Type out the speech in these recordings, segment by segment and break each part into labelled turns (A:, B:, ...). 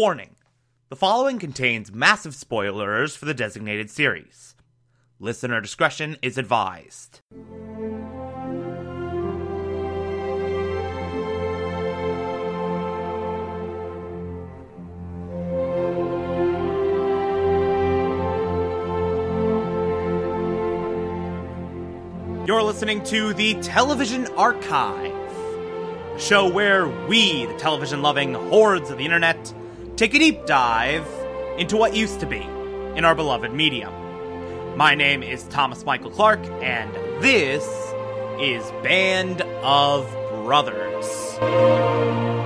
A: Warning the following contains massive spoilers for the designated series. Listener discretion is advised. You're listening to the Television Archive, the show where we, the television loving hordes of the internet, take a deep dive into what used to be in our beloved medium. My name is Thomas Michael Clark, and this is Band of Brothers.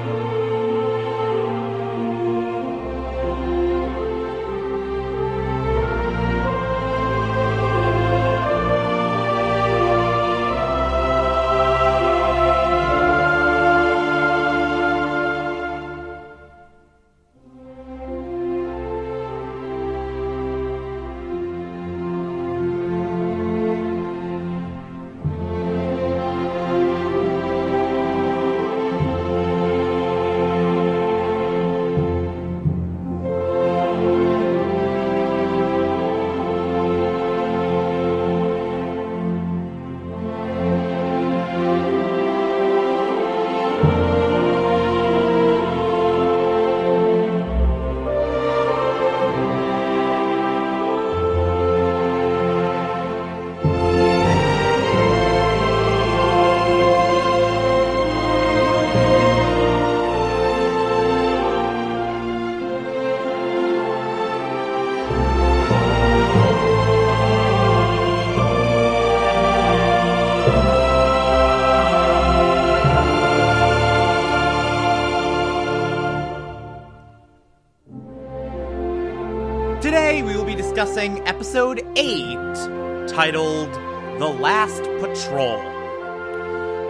A: Discussing episode 8, titled The Last Patrol.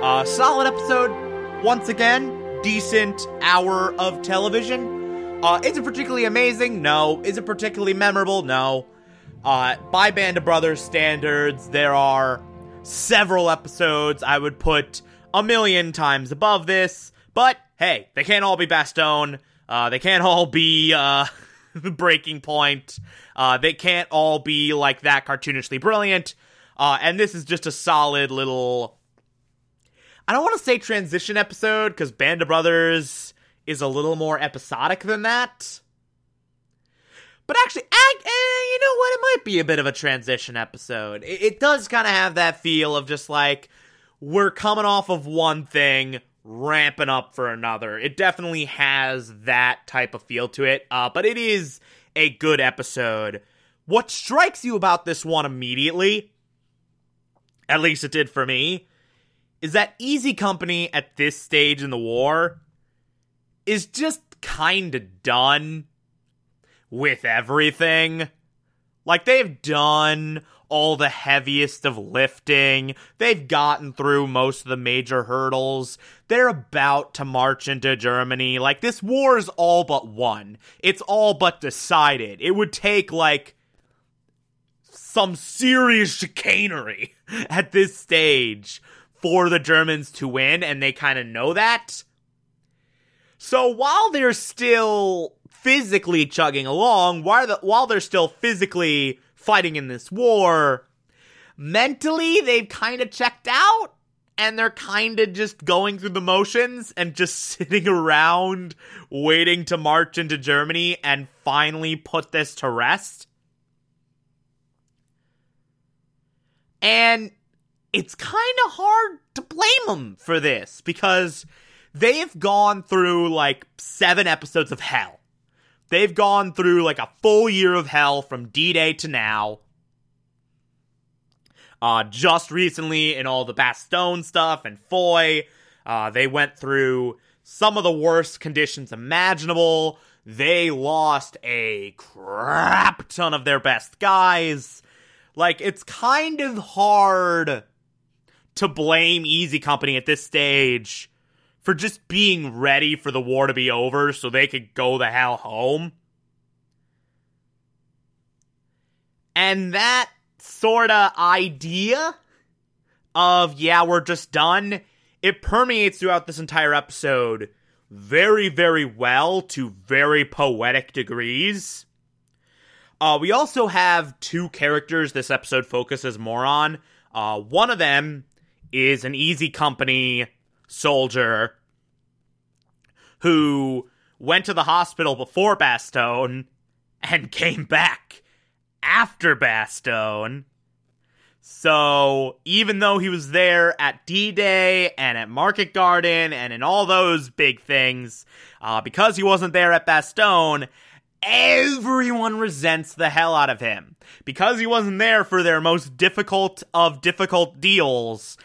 A: A solid episode, once again, decent hour of television. Uh, is it particularly amazing? No. Is it particularly memorable? No. Uh, by Band of Brothers standards, there are several episodes I would put a million times above this, but hey, they can't all be Bastogne. Uh, they can't all be, uh, breaking point. Uh, they can't all be like that cartoonishly brilliant. Uh, and this is just a solid little. I don't want to say transition episode because Band of Brothers is a little more episodic than that. But actually, I, eh, you know what? It might be a bit of a transition episode. It, it does kind of have that feel of just like we're coming off of one thing, ramping up for another. It definitely has that type of feel to it, uh, but it is a good episode. What strikes you about this one immediately, at least it did for me, is that Easy Company at this stage in the war is just kind of done with everything. Like, they've done all the heaviest of lifting. They've gotten through most of the major hurdles. They're about to march into Germany. Like, this war is all but won. It's all but decided. It would take, like, some serious chicanery at this stage for the Germans to win, and they kind of know that. So while they're still physically chugging along, while, the, while they're still physically fighting in this war, mentally they've kind of checked out and they're kind of just going through the motions and just sitting around waiting to march into Germany and finally put this to rest. And it's kind of hard to blame them for this because they've gone through like seven episodes of hell. They've gone through like a full year of hell from D Day to now. Uh, just recently, in all the Bastogne stuff and Foy, uh, they went through some of the worst conditions imaginable. They lost a crap ton of their best guys. Like, it's kind of hard to blame Easy Company at this stage for just being ready for the war to be over so they could go the hell home. And that sort of idea of, yeah, we're just done, it permeates throughout this entire episode very, very well to very poetic degrees. Uh, we also have two characters this episode focuses more on. Uh, one of them is an easy company soldier who went to the hospital before Bastogne and came back after Bastogne. So even though he was there at D Day and at Market Garden and in all those big things, uh, because he wasn't there at Bastogne, everyone resents the hell out of him. Because he wasn't there for their most difficult of difficult deals,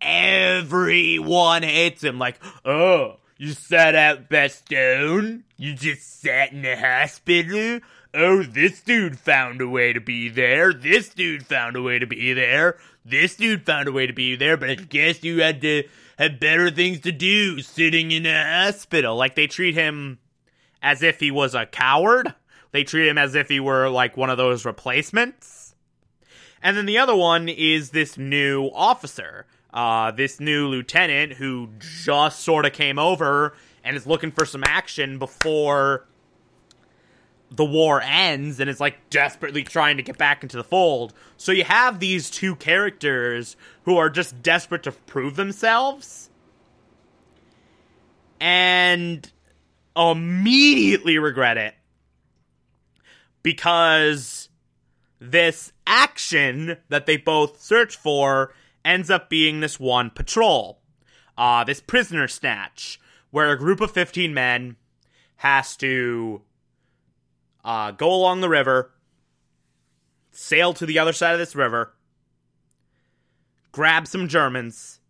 A: everyone hates him. Like, oh, you sat out Bastogne? You just sat in the hospital? Oh, this dude found a way to be there. This dude found a way to be there. This dude found a way to be there, but I guess you had to have better things to do sitting in a hospital. Like, they treat him as if he was a coward. They treat him as if he were like one of those replacements. And then the other one is this new officer uh, this new lieutenant who just sort of came over and is looking for some action before the war ends and is like desperately trying to get back into the fold. So you have these two characters who are just desperate to prove themselves and immediately regret it because this action that they both search for ends up being this one patrol, uh, this prisoner snatch, where a group of 15 men has to uh, go along the river, sail to the other side of this river, grab some Germans,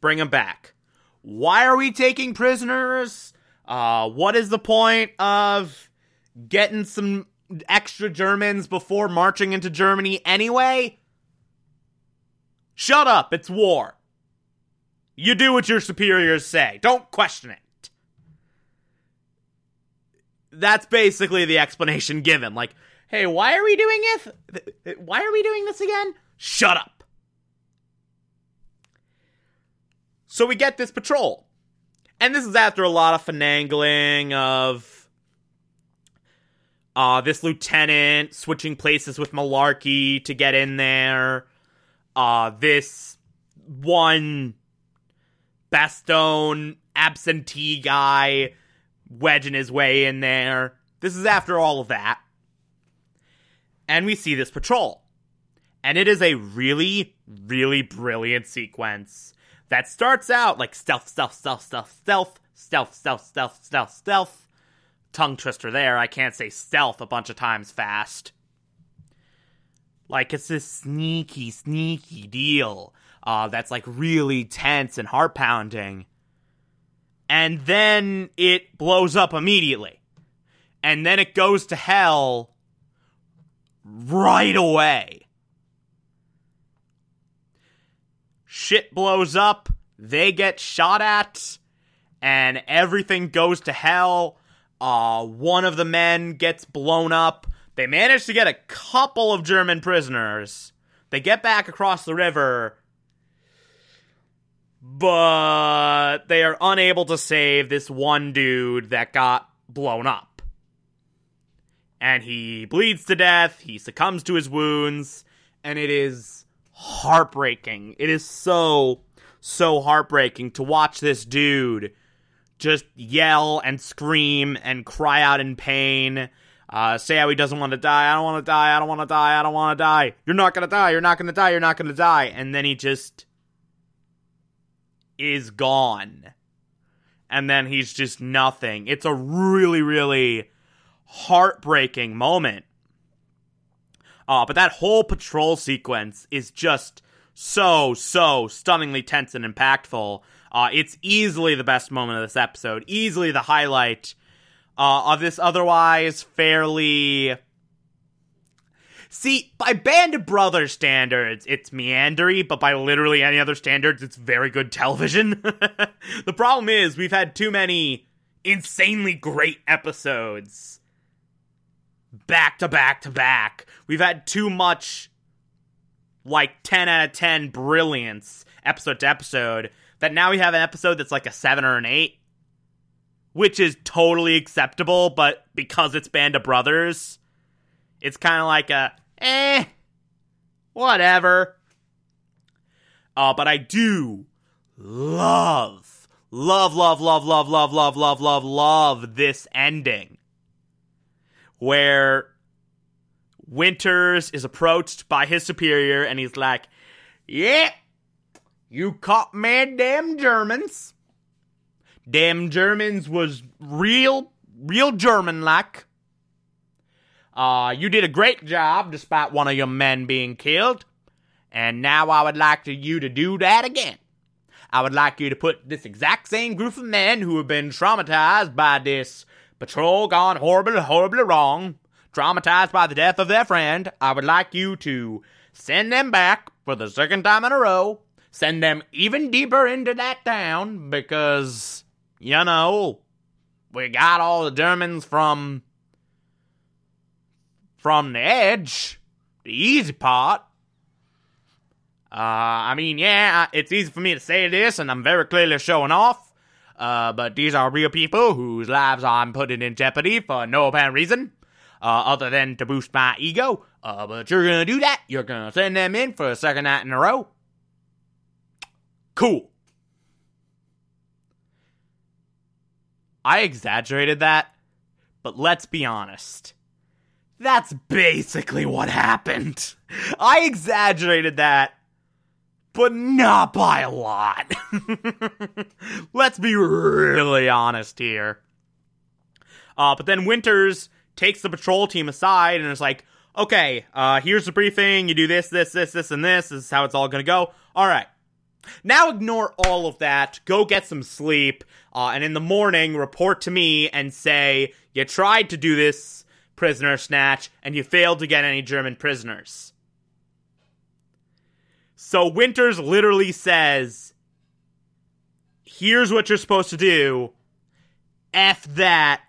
A: bring them back. Why are we taking prisoners? Uh, what is the point of getting some extra Germans before marching into Germany anyway? Shut up, it's war. You do what your superiors say. Don't question it. That's basically the explanation given. Like, hey, why are we doing it? Why are we doing this again? Shut up. So we get this patrol. And this is after a lot of finagling of uh, this lieutenant switching places with Malarkey to get in there uh, this one Bastogne absentee guy wedging his way in there. This is after all of that. And we see this patrol. And it is a really, really brilliant sequence that starts out like stealth, stealth, stealth, stealth, stealth, stealth, stealth, stealth, stealth, stealth. Tongue twister there. I can't say stealth a bunch of times fast. Like it's this sneaky, sneaky deal uh, that's like really tense and heart pounding. And then it blows up immediately. And then it goes to hell right away. Shit blows up, they get shot at, and everything goes to hell. Uh, one of the men gets blown up they manage to get a couple of German prisoners. They get back across the river, but they are unable to save this one dude that got blown up. And he bleeds to death, he succumbs to his wounds, and it is heartbreaking. It is so, so heartbreaking to watch this dude just yell and scream and cry out in pain uh, say how he doesn't want to die. I don't want to die. I don't want to die. I don't want to die. You're not going to die. You're not going to die. You're not going to die. And then he just is gone. And then he's just nothing. It's a really, really heartbreaking moment. Uh, but that whole patrol sequence is just so, so stunningly tense and impactful. Uh, it's easily the best moment of this episode, easily the highlight uh, of this otherwise fairly. See, by Band of Brothers standards, it's meandery, but by literally any other standards, it's very good television. the problem is, we've had too many insanely great episodes back to back to back. We've had too much, like, 10 out of 10 brilliance episode to episode, that now we have an episode that's like a 7 or an 8 which is totally acceptable, but because it's Band of Brothers, it's kind of like a eh, whatever. Uh, but I do love, love, love, love, love, love, love, love, love, love this ending where Winters is approached by his superior and he's like, Yeah, you caught mad damn Germans. Damn Germans was real, real German like. Uh, you did a great job despite one of your men being killed. And now I would like to, you to do that again. I would like you to put this exact same group of men who have been traumatized by this patrol gone horribly, horribly wrong, traumatized by the death of their friend. I would like you to send them back for the second time in a row. Send them even deeper into that town because, you know, we got all the Germans from from the edge, the easy part. Uh, I mean, yeah, it's easy for me to say this, and I'm very clearly showing off. Uh, but these are real people whose lives I'm putting in jeopardy for no apparent reason, uh, other than to boost my ego. Uh, but you're gonna do that. You're gonna send them in for a second night in a row. Cool. I exaggerated that, but let's be honest. That's basically what happened. I exaggerated that but not by a lot. Let's be really honest here. Uh, but then Winters takes the patrol team aside and is like, okay, uh, here's the briefing. You do this, this, this, this, and this. This is how it's all going to go. All right. Now ignore all of that. Go get some sleep. Uh, and in the morning, report to me and say, you tried to do this prisoner snatch and you failed to get any German prisoners. So Winters literally says, here's what you're supposed to do. F that.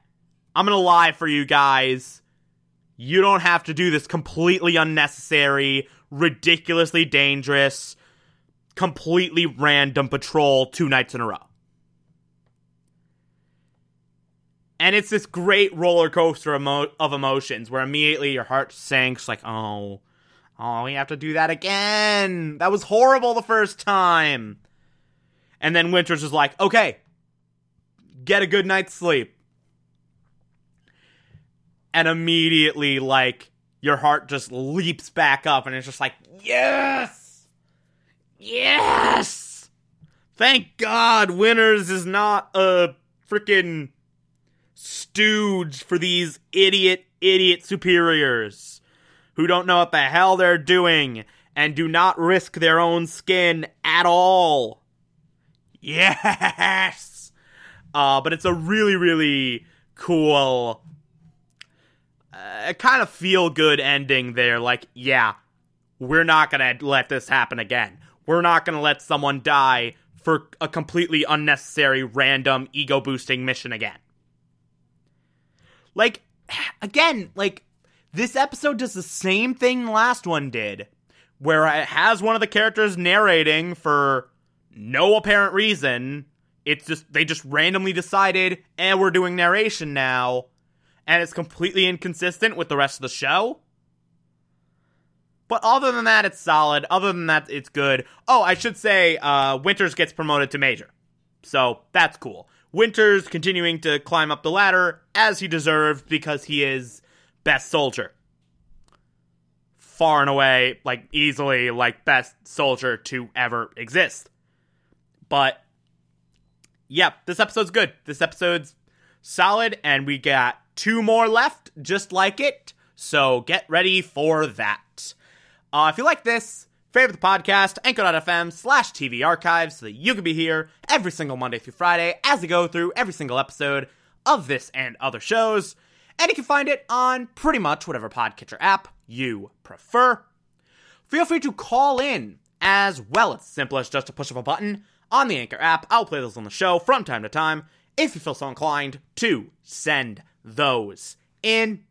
A: I'm going to lie for you guys. You don't have to do this completely unnecessary, ridiculously dangerous, completely random patrol two nights in a row. And it's this great roller coaster of emotions where immediately your heart sinks, like, oh, Oh, we have to do that again. That was horrible the first time. And then Winters is like, okay, get a good night's sleep. And immediately, like, your heart just leaps back up and it's just like, yes! Yes! Thank God Winters is not a freaking stooge for these idiot, idiot superiors who don't know what the hell they're doing and do not risk their own skin at all. Yes! Uh, but it's a really, really cool, uh, kind of feel good ending there. Like, yeah, we're not gonna let this happen again. We're not gonna let someone die for a completely unnecessary, random, ego boosting mission again. Like, again, like, this episode does the same thing the last one did, where it has one of the characters narrating for no apparent reason. It's just, they just randomly decided, and eh, we're doing narration now. And it's completely inconsistent with the rest of the show. But other than that, it's solid. Other than that, it's good. Oh, I should say, uh, Winters gets promoted to Major. So that's cool. Winters continuing to climb up the ladder as he deserved because he is best soldier. Far and away, like easily, like best soldier to ever exist. But yep, this episode's good. This episode's solid, and we got two more left just like it. So get ready for that. Uh, if you like this, favorite the podcast, anchor.fm slash TV archives so that you can be here every single Monday through Friday as we go through every single episode of this and other shows and you can find it on pretty much whatever podcatcher app you prefer. Feel free to call in as well. It's simple as just a push of a button on the Anchor app. I'll play those on the show from time to time if you feel so inclined to send those in.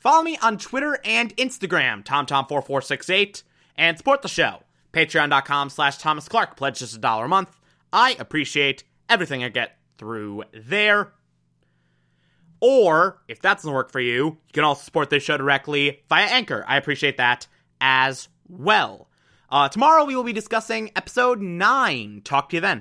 A: Follow me on Twitter and Instagram, TomTom4468, and support the show. Patreon.com slash Thomas Clark. Pledge just a dollar a month. I appreciate everything I get through there. Or, if that doesn't work for you, you can also support this show directly via Anchor. I appreciate that as well. Uh, tomorrow we will be discussing episode 9. Talk to you then.